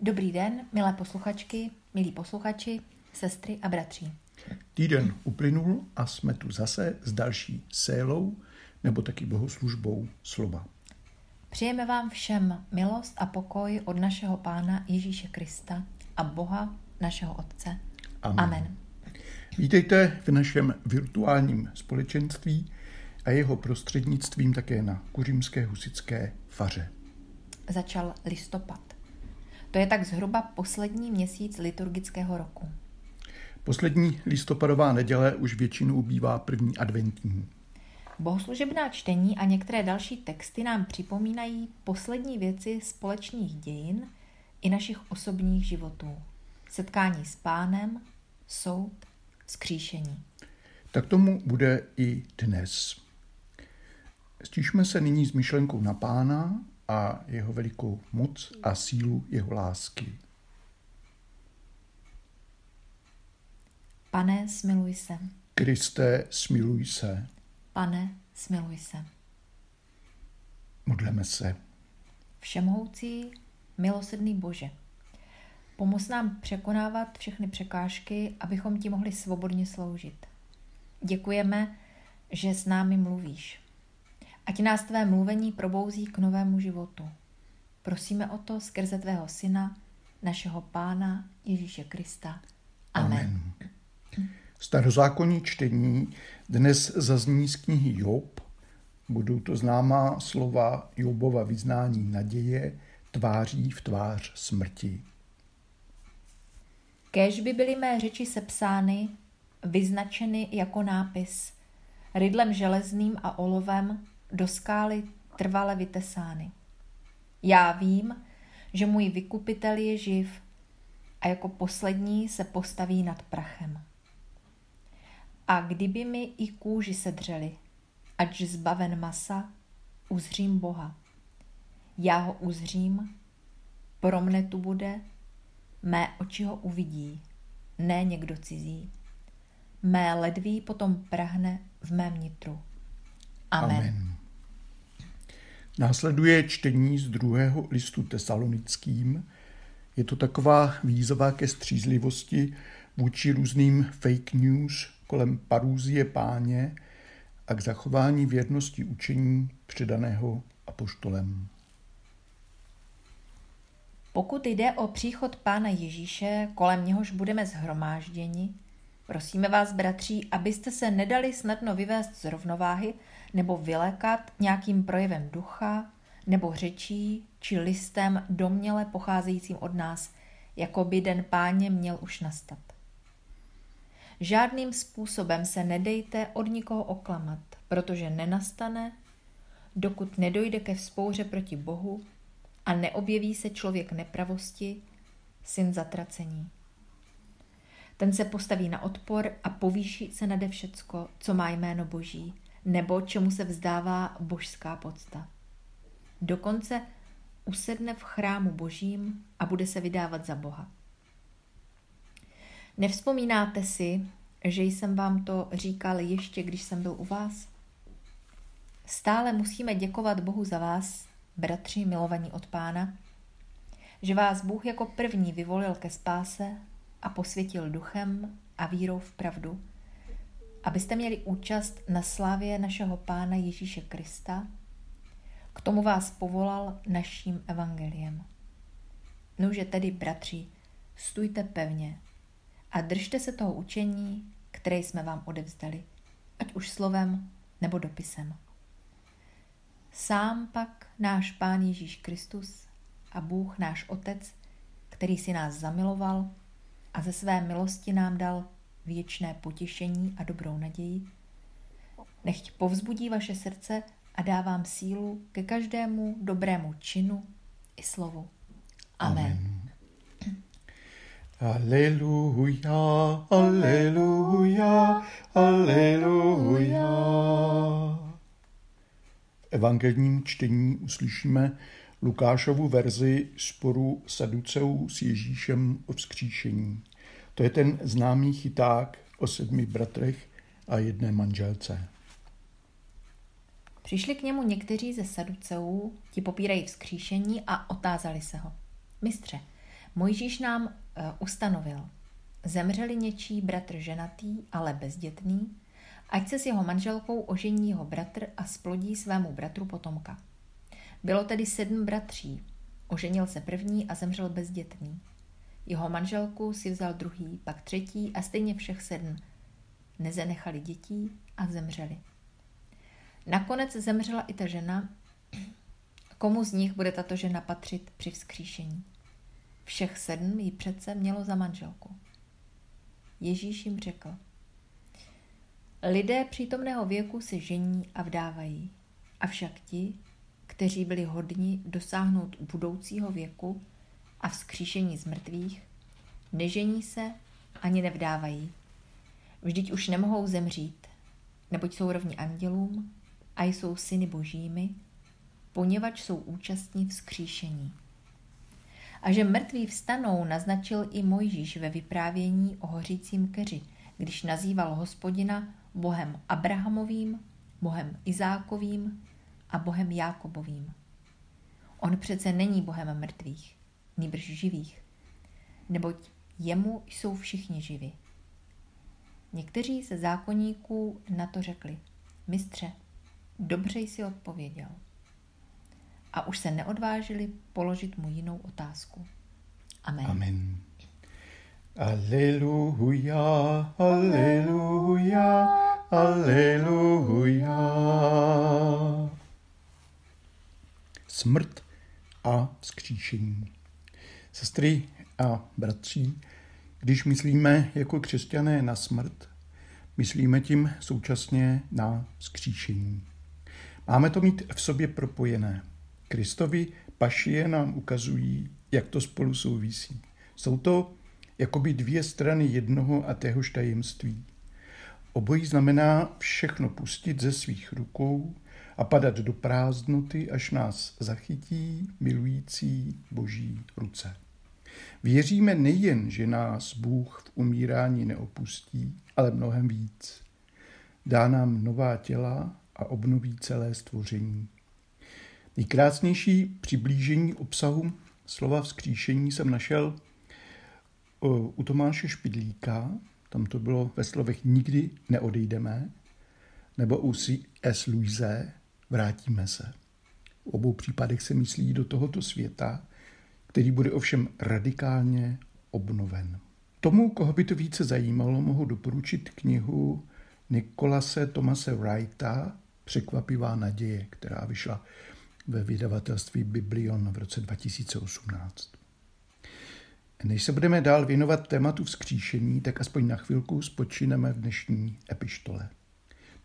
Dobrý den, milé posluchačky, milí posluchači, sestry a bratři. Týden uplynul a jsme tu zase s další sélou nebo taky bohoslužbou slova. Přejeme vám všem milost a pokoj od našeho Pána Ježíše Krista a Boha našeho Otce. Amen. Amen. Vítejte v našem virtuálním společenství a jeho prostřednictvím také na Kuřímské husické faře. Začal listopad. To je tak zhruba poslední měsíc liturgického roku. Poslední listopadová neděle už většinou bývá první adventní. Bohoslužebná čtení a některé další texty nám připomínají poslední věci společných dějin i našich osobních životů. Setkání s pánem, soud, skříšení. Tak tomu bude i dnes. Stíšme se nyní s myšlenkou na pána a jeho velikou moc a sílu jeho lásky. Pane, smiluj se. Kriste, smiluj se. Pane, smiluj se. Modleme se. Všemohoucí, milosrdný Bože, pomoz nám překonávat všechny překážky, abychom ti mohli svobodně sloužit. Děkujeme, že s námi mluvíš. Ať nás tvé mluvení probouzí k novému životu. Prosíme o to skrze tvého syna, našeho pána Ježíše Krista. Amen. Amen. Starozákonní čtení dnes zazní z knihy Job. Budou to známá slova Jobova vyznání naděje tváří v tvář smrti. Kéž by byly mé řeči sepsány, vyznačeny jako nápis, rydlem železným a olovem do skály trvale vytesány. Já vím, že můj vykupitel je živ a jako poslední se postaví nad prachem. A kdyby mi i kůži sedřeli, ať zbaven masa, uzřím Boha. Já ho uzřím, pro mne tu bude, mé oči ho uvidí, ne někdo cizí. Mé ledví potom prahne v mém nitru. Amen. Amen. Následuje čtení z druhého listu tesalonickým. Je to taková výzva ke střízlivosti vůči různým fake news kolem parůzie páně a k zachování věrnosti učení předaného apoštolem. Pokud jde o příchod Pána Ježíše, kolem něhož budeme zhromážděni, prosíme vás, bratří, abyste se nedali snadno vyvést z rovnováhy nebo vylékat nějakým projevem ducha nebo řečí či listem domněle pocházejícím od nás, jako by den páně měl už nastat. Žádným způsobem se nedejte od nikoho oklamat, protože nenastane, dokud nedojde ke vzpouře proti Bohu a neobjeví se člověk nepravosti, syn zatracení. Ten se postaví na odpor a povýší se nade všecko, co má jméno Boží, nebo čemu se vzdává božská podsta. Dokonce usedne v chrámu Božím a bude se vydávat za Boha. Nevzpomínáte si, že jsem vám to říkal ještě, když jsem byl u vás? Stále musíme děkovat Bohu za vás, bratři milovaní od Pána, že vás Bůh jako první vyvolil ke spáse a posvětil duchem a vírou v pravdu, abyste měli účast na slávě našeho Pána Ježíše Krista. K tomu vás povolal naším evangeliem. Nože tedy, bratři, stůjte pevně a držte se toho učení, které jsme vám odevzdali, ať už slovem nebo dopisem. Sám pak náš Pán Ježíš Kristus a Bůh náš Otec, který si nás zamiloval a ze své milosti nám dal věčné potěšení a dobrou naději, nechť povzbudí vaše srdce a dá vám sílu ke každému dobrému činu i slovu. Amen. Amen. Aleluja, aleluja, aleluja. V evangelním čtení uslyšíme Lukášovu verzi sporu Saduceů s Ježíšem o vzkříšení. To je ten známý chyták o sedmi bratrech a jedné manželce. Přišli k němu někteří ze Saduceů, ti popírají vzkříšení a otázali se ho. Mistře, Mojžíš nám uh, ustanovil, zemřeli něčí bratr ženatý, ale bezdětný, ať se s jeho manželkou ožení jeho bratr a splodí svému bratru potomka. Bylo tedy sedm bratří. Oženil se první a zemřel bezdětný. Jeho manželku si vzal druhý, pak třetí a stejně všech sedm. Nezanechali dětí a zemřeli. Nakonec zemřela i ta žena, komu z nich bude tato žena patřit při vzkříšení. Všech sedm jí přece mělo za manželku. Ježíš jim řekl, lidé přítomného věku se žení a vdávají, avšak ti, kteří byli hodni dosáhnout budoucího věku a vzkříšení z mrtvých, nežení se ani nevdávají. Vždyť už nemohou zemřít, neboť jsou rovni andělům a jsou syny božími, poněvadž jsou účastní vzkříšení. A že mrtví vstanou, naznačil i Mojžíš ve vyprávění o hořícím keři, když nazýval hospodina Bohem Abrahamovým, Bohem Izákovým a Bohem Jákobovým. On přece není Bohem mrtvých, nýbrž živých, neboť jemu jsou všichni živi. Někteří ze zákonníků na to řekli, mistře, dobře jsi odpověděl. A už se neodvážili položit mu jinou otázku. Amen. Amen. Aleluja, aleluja, aleluja. Smrt a vzkříšení. Sestry a bratři, když myslíme jako křesťané na smrt, myslíme tím současně na vzkříšení. Máme to mít v sobě propojené. Kristovi pašie nám ukazují, jak to spolu souvisí. Jsou to jakoby dvě strany jednoho a téhož tajemství. Obojí znamená všechno pustit ze svých rukou a padat do prázdnoty, až nás zachytí milující boží ruce. Věříme nejen, že nás Bůh v umírání neopustí, ale mnohem víc. Dá nám nová těla a obnoví celé stvoření. Nejkrásnější přiblížení obsahu slova vzkříšení jsem našel u Tomáše Špidlíka, tam to bylo ve slovech nikdy neodejdeme, nebo u C.S. Louise vrátíme se. V obou případech se myslí do tohoto světa, který bude ovšem radikálně obnoven. Tomu, koho by to více zajímalo, mohu doporučit knihu Nikolase Tomase Wrighta Překvapivá naděje, která vyšla ve vydavatelství Biblion v roce 2018. Než se budeme dál věnovat tématu vzkříšení, tak aspoň na chvilku spočineme v dnešní epištole.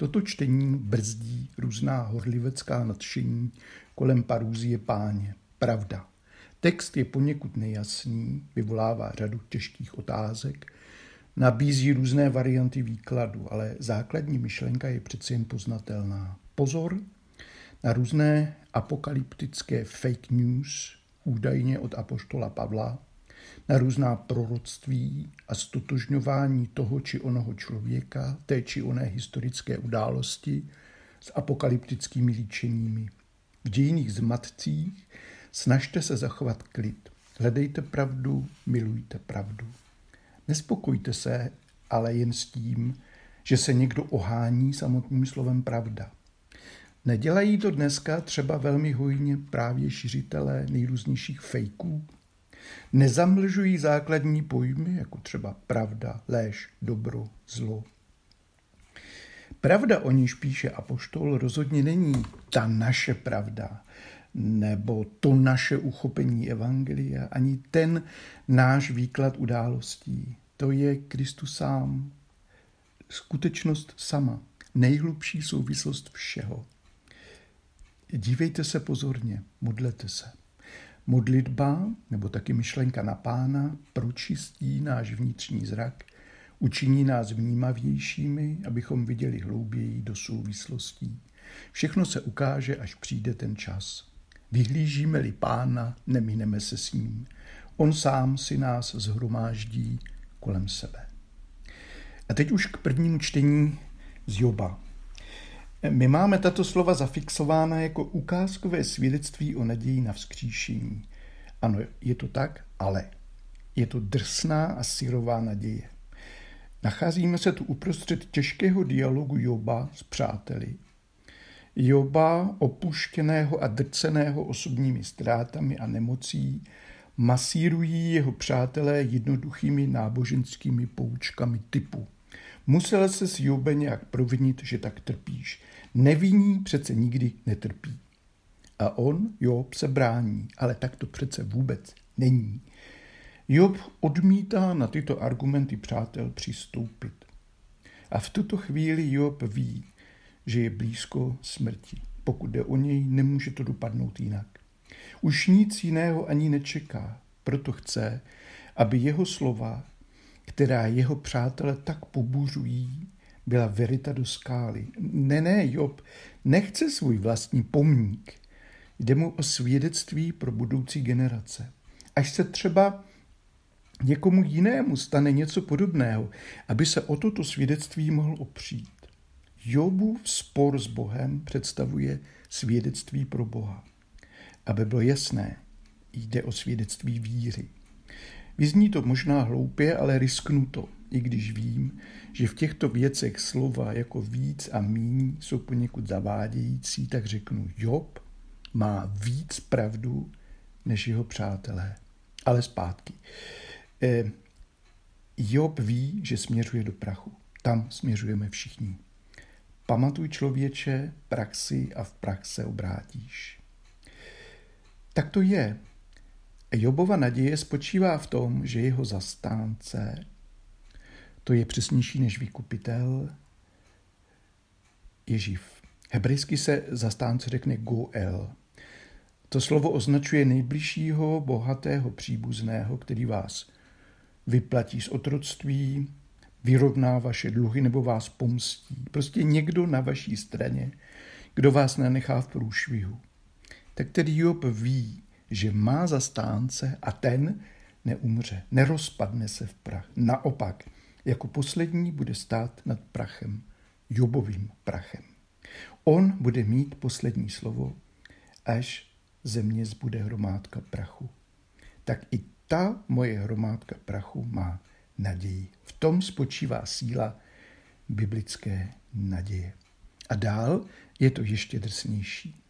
Toto čtení brzdí různá horlivecká nadšení kolem parůzie páně. Pravda. Text je poněkud nejasný, vyvolává řadu těžkých otázek, nabízí různé varianty výkladu, ale základní myšlenka je přeci jen poznatelná. Pozor na různé apokalyptické fake news, údajně od apoštola Pavla, na různá proroctví a stotožňování toho či onoho člověka, té či oné historické události s apokalyptickými líčeními. V dějiných zmatcích snažte se zachovat klid. Hledejte pravdu, milujte pravdu. Nespokojte se ale jen s tím, že se někdo ohání samotným slovem pravda. Nedělají to dneska třeba velmi hojně právě šiřitelé nejrůznějších fejků? Nezamlžují základní pojmy, jako třeba pravda, léž, dobro, zlo. Pravda, o níž píše Apoštol, rozhodně není ta naše pravda, nebo to naše uchopení Evangelia, ani ten náš výklad událostí. To je Kristus sám, skutečnost sama, nejhlubší souvislost všeho. Dívejte se pozorně, modlete se. Modlitba, nebo taky myšlenka na pána, pročistí náš vnitřní zrak, učiní nás vnímavějšími, abychom viděli hlouběji do souvislostí. Všechno se ukáže, až přijde ten čas. Vyhlížíme-li pána, nemineme se s ním. On sám si nás zhromáždí kolem sebe. A teď už k prvnímu čtení z Joba. My máme tato slova zafixována jako ukázkové svědectví o naději na vzkříšení. Ano, je to tak, ale Je to drsná a syrová naděje. Nacházíme se tu uprostřed těžkého dialogu Joba s přáteli. Joba, opuštěného a drceného osobními ztrátami a nemocí, masírují jeho přátelé jednoduchými náboženskými poučkami typu. Musel se s Jobe nějak provinit, že tak trpíš. Nevinní přece nikdy netrpí. A on, Job, se brání, ale tak to přece vůbec není. Job odmítá na tyto argumenty přátel přistoupit. A v tuto chvíli Job ví, že je blízko smrti. Pokud jde o něj, nemůže to dopadnout jinak. Už nic jiného ani nečeká, proto chce, aby jeho slova, která jeho přátele tak pobuřují, byla verita do skály. Ne, ne, Job nechce svůj vlastní pomník. Jde mu o svědectví pro budoucí generace. Až se třeba někomu jinému stane něco podobného, aby se o toto svědectví mohl opřít. Jobův spor s Bohem představuje svědectví pro Boha. Aby bylo jasné, jde o svědectví víry. Vyzní to možná hloupě, ale risknu to, i když vím, že v těchto věcech slova jako víc a míň jsou poněkud zavádějící, tak řeknu, Job má víc pravdu než jeho přátelé. Ale zpátky. Eh, Job ví, že směřuje do prachu. Tam směřujeme všichni. Pamatuj člověče, praxi a v prach se obrátíš. Tak to je. Jobova naděje spočívá v tom, že jeho zastánce, to je přesnější než vykupitel, je živ. Hebrejsky se zastánce řekne Goel. To slovo označuje nejbližšího bohatého příbuzného, který vás vyplatí z otroctví, vyrovná vaše dluhy nebo vás pomstí. Prostě někdo na vaší straně, kdo vás nenechá v průšvihu. Tak tedy Job ví, že má zastánce a ten neumře, nerozpadne se v prach. Naopak, jako poslední bude stát nad prachem, Jobovým prachem. On bude mít poslední slovo, až země zbude hromádka prachu. Tak i ta moje hromádka prachu má naději. V tom spočívá síla biblické naděje. A dál je to ještě drsnější.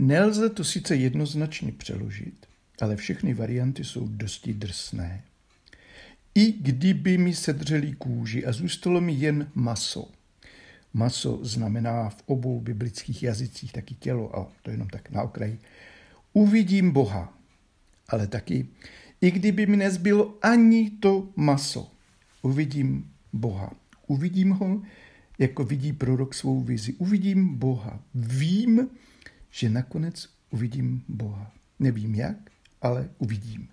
Nelze to sice jednoznačně přeložit, ale všechny varianty jsou dosti drsné. I kdyby mi sedřeli kůži a zůstalo mi jen maso. Maso znamená v obou biblických jazycích taky tělo, a to jenom tak na okraji. Uvidím Boha, ale taky i kdyby mi nezbylo ani to maso, uvidím Boha. Uvidím ho, jako vidí prorok svou vizi. Uvidím Boha. Vím, že nakonec uvidím Boha. Nevím jak, ale uvidím.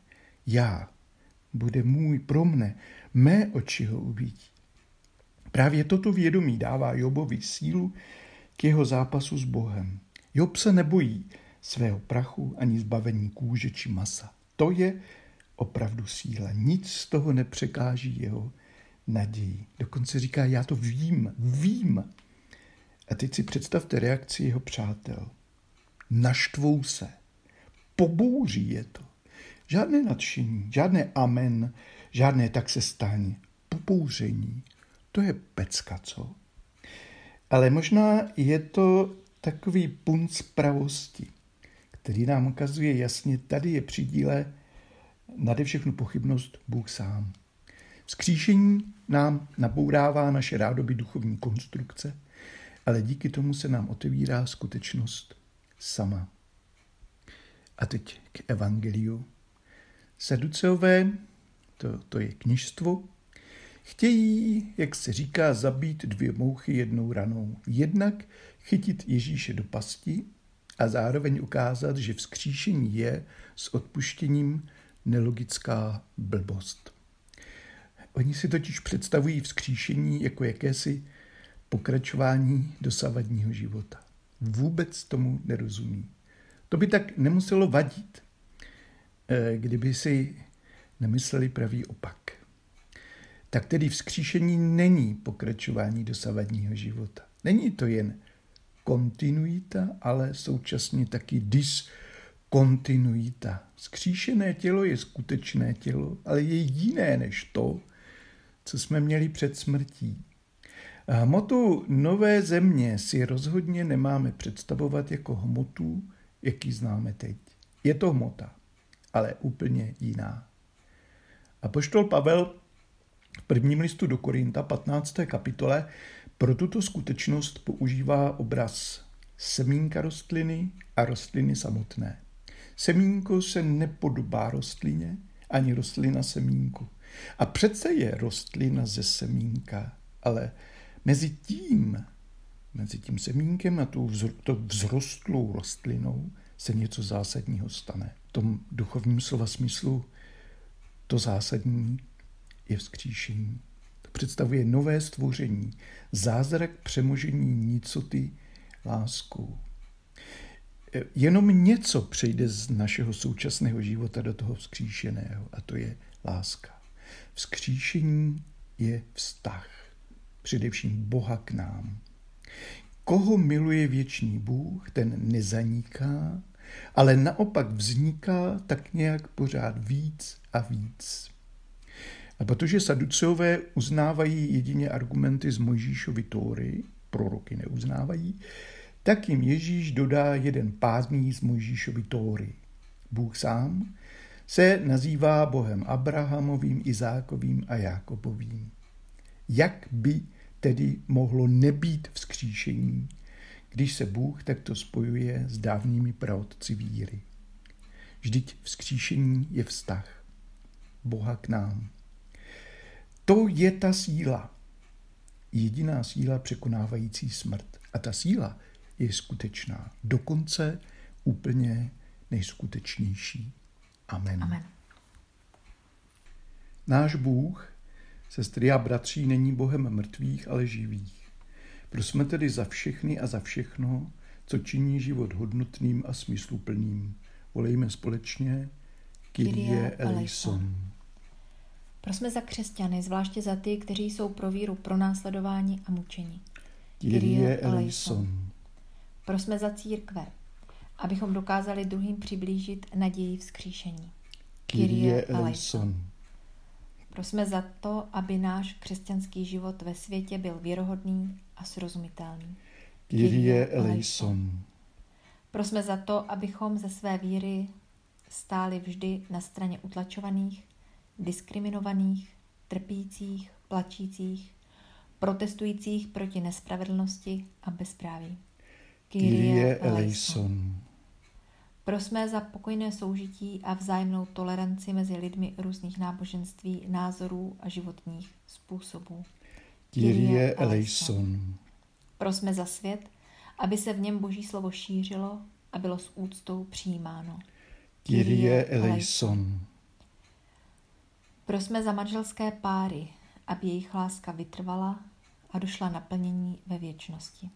Já. Bude můj pro mne. Mé oči ho uvidí. Právě toto vědomí dává Jobovi sílu k jeho zápasu s Bohem. Job se nebojí svého prachu ani zbavení kůže či masa. To je opravdu síla. Nic z toho nepřekáží jeho naději. Dokonce říká, já to vím, vím. A teď si představte reakci jeho přátel. Naštvou se. Pobouří je to. Žádné nadšení, žádné amen, žádné tak se stane. Pobouření. To je pecka, co? Ale možná je to takový punc pravosti, který nám ukazuje jasně, tady je při díle nade všechnu pochybnost Bůh sám. Skříšení nám nabourává naše rádoby duchovní konstrukce, ale díky tomu se nám otevírá skutečnost sama. A teď k evangeliu. Saduceové, to, to je knižstvo, chtějí, jak se říká, zabít dvě mouchy jednou ranou. Jednak chytit Ježíše do pasti a zároveň ukázat, že vzkříšení je s odpuštěním nelogická blbost. Oni si totiž představují vzkříšení jako jakési pokračování dosavadního života. Vůbec tomu nerozumí. To by tak nemuselo vadit, eh, kdyby si nemysleli pravý opak. Tak tedy vzkříšení není pokračování dosavadního života. Není to jen kontinuita, ale současně taky dis kontinuita. Skříšené tělo je skutečné tělo, ale je jiné než to, co jsme měli před smrtí. Hmotu nové země si rozhodně nemáme představovat jako hmotu, jaký známe teď. Je to hmota, ale úplně jiná. A poštol Pavel v prvním listu do Korinta 15. kapitole pro tuto skutečnost používá obraz semínka rostliny a rostliny samotné. Semínko se nepodobá rostlině, ani rostlina semínku. A přece je rostlina ze semínka, ale mezi tím, mezi tím semínkem a tou vzrostlou rostlinou se něco zásadního stane. V tom duchovním slova smyslu to zásadní je vzkříšení. To představuje nové stvoření, zázrak přemožení nicoty láskou. Jenom něco přejde z našeho současného života do toho vzkříšeného a to je láska. Vzkříšení je vztah, především Boha k nám. Koho miluje věčný Bůh, ten nezaniká, ale naopak vzniká tak nějak pořád víc a víc. A protože saduceové uznávají jedině argumenty z Mojžíšovy Tóry, proroky neuznávají, tak jim Ježíš dodá jeden pátný z Mojžíšovy Tóry. Bůh sám se nazývá Bohem Abrahamovým, Izákovým a Jákobovým. Jak by tedy mohlo nebýt vzkříšení, když se Bůh takto spojuje s dávnými praotci víry? Vždyť vzkříšení je vztah Boha k nám. To je ta síla. Jediná síla překonávající smrt. A ta síla je skutečná. Dokonce úplně nejskutečnější. Amen. Amen. Náš Bůh, sestry a bratří, není Bohem mrtvých, ale živých. Prosme tedy za všechny a za všechno, co činí život hodnotným a smysluplným. Volejme společně Kyrie eleison. Prosme za křesťany, zvláště za ty, kteří jsou pro víru pronásledováni a mučeni. Kyrie eleison. Prosme za církve, abychom dokázali druhým přiblížit naději vzkříšení. Kyrie eleison. Prosme za to, aby náš křesťanský život ve světě byl věrohodný a srozumitelný. Kyrie eleison. Prosme za to, abychom ze své víry stáli vždy na straně utlačovaných, diskriminovaných, trpících, plačících, protestujících proti nespravedlnosti a bezpráví. Kyrie eleison. Prosme za pokojné soužití a vzájemnou toleranci mezi lidmi různých náboženství, názorů a životních způsobů. Kyrie eleison. Prosme za svět, aby se v něm Boží slovo šířilo a bylo s úctou přijímáno. Kyrie eleison. Prosme za manželské páry, aby jejich láska vytrvala a došla naplnění ve věčnosti.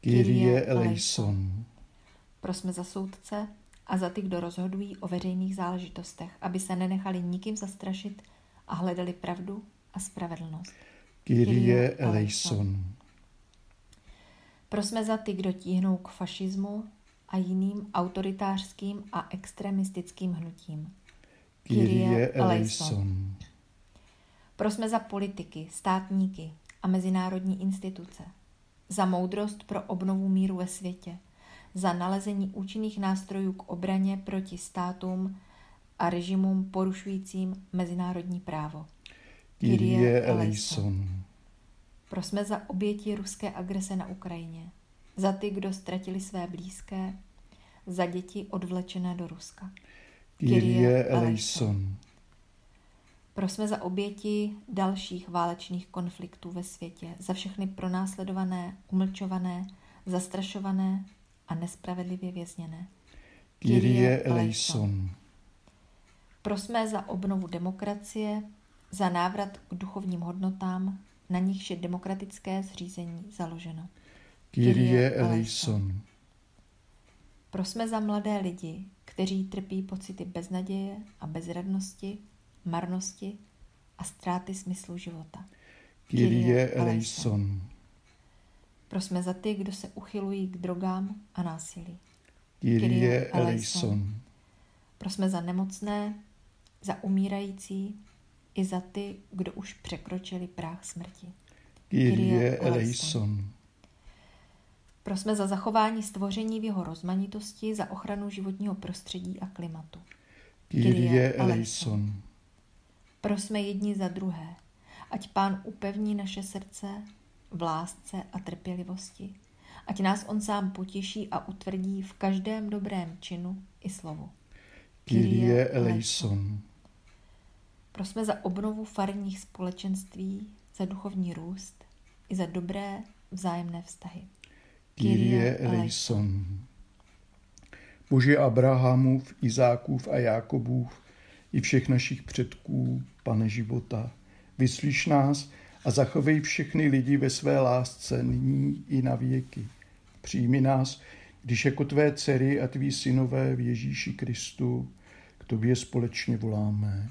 Kyrie eleison. Prosme za soudce a za ty, kdo rozhodují o veřejných záležitostech, aby se nenechali nikým zastrašit a hledali pravdu a spravedlnost. Kyrie eleison. Prosme za ty, kdo tíhnou k fašismu a jiným autoritářským a extremistickým hnutím. Kyrie eleison. Prosme za politiky, státníky a mezinárodní instituce, za moudrost pro obnovu míru ve světě, za nalezení účinných nástrojů k obraně proti státům a režimům porušujícím mezinárodní právo. Kyrie eleison. Prosme za oběti ruské agrese na Ukrajině, za ty, kdo ztratili své blízké, za děti odvlečené do Ruska. Kyrie eleison. Prosme za oběti dalších válečných konfliktů ve světě, za všechny pronásledované, umlčované, zastrašované a nespravedlivě vězněné. Kyrie eleison. Prosme za obnovu demokracie, za návrat k duchovním hodnotám, na nichž je demokratické zřízení založeno. Kyrie eleison. Prosme za mladé lidi, kteří trpí pocity beznaděje a bezradnosti, marnosti a ztráty smyslu života. Kyrie eleison. Prosme za ty, kdo se uchylují k drogám a násilí. Kyrie eleison. Prosme za nemocné, za umírající i za ty, kdo už překročili práh smrti. Kyrie eleison. Prosme za zachování stvoření v jeho rozmanitosti, za ochranu životního prostředí a klimatu. Kyrie eleison. Prosme jedni za druhé, ať pán upevní naše srdce v lásce a trpělivosti, ať nás on sám potěší a utvrdí v každém dobrém činu i slovu. Kyrie eleison. Prosme za obnovu farních společenství, za duchovní růst i za dobré vzájemné vztahy. Kyrie eleison. Bože Abrahamův, Izákův a Jákobův i všech našich předků, pane života, vyslyš nás a zachovej všechny lidi ve své lásce nyní i na věky. Přijmi nás, když jako tvé dcery a tví synové v Ježíši Kristu k tobě společně voláme.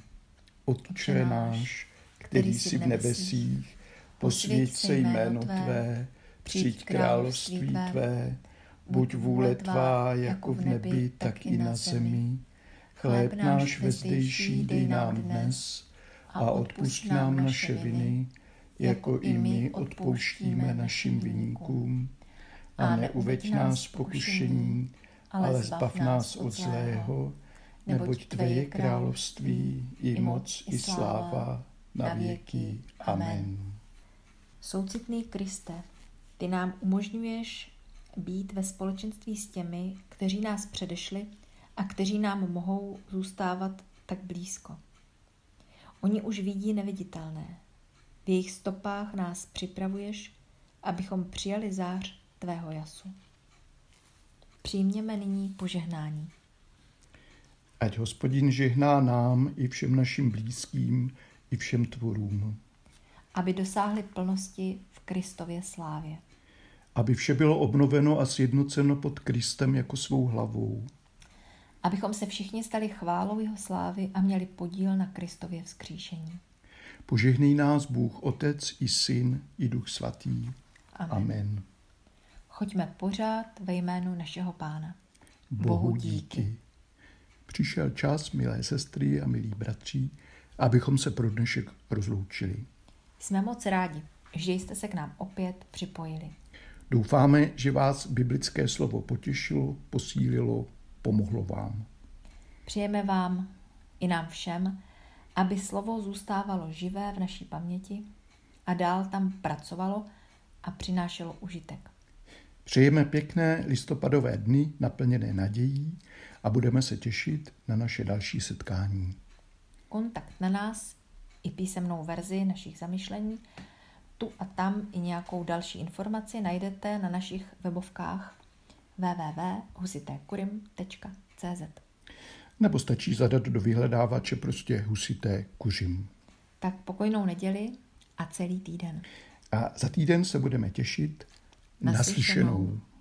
Otče náš, který jsi v nebesích, posvěď se jméno Tvé, přijď království Tvé, buď vůle Tvá jako v nebi, tak i na zemi. Chléb náš vezdejší dej nám dnes a odpust nám naše viny, jako i my odpouštíme našim viníkům. A neuveď nás pokušení, ale zbav nás od zlého, neboť Tvé je království, i moc, i sláva, na věky. Amen. Soucitný Kriste, ty nám umožňuješ být ve společenství s těmi, kteří nás předešli a kteří nám mohou zůstávat tak blízko. Oni už vidí neviditelné. V jejich stopách nás připravuješ, abychom přijali zář tvého jasu. Přijměme nyní požehnání. Ať hospodin žehná nám i všem našim blízkým, i všem tvorům. Aby dosáhli plnosti v Kristově slávě. Aby vše bylo obnoveno a sjednoceno pod Kristem jako svou hlavou. Abychom se všichni stali chválou jeho slávy a měli podíl na Kristově vzkříšení. Požehnej nás Bůh Otec i Syn i Duch Svatý. Amen. Amen. Choďme pořád ve jménu našeho Pána. Bohu díky. Přišel čas, milé sestry a milí bratři, abychom se pro dnešek rozloučili. Jsme moc rádi, že jste se k nám opět připojili. Doufáme, že vás biblické slovo potěšilo, posílilo, pomohlo vám. Přejeme vám i nám všem, aby slovo zůstávalo živé v naší paměti a dál tam pracovalo a přinášelo užitek. Přejeme pěkné listopadové dny naplněné nadějí a budeme se těšit na naše další setkání. Kontakt na nás i písemnou verzi našich zamyšlení, tu a tam i nějakou další informaci najdete na našich webovkách www.husitekurim.cz Nebo stačí zadat do vyhledávače prostě husité kuřim. Tak pokojnou neděli a celý týden. A za týden se budeme těšit naslyšenou. naslyšenou.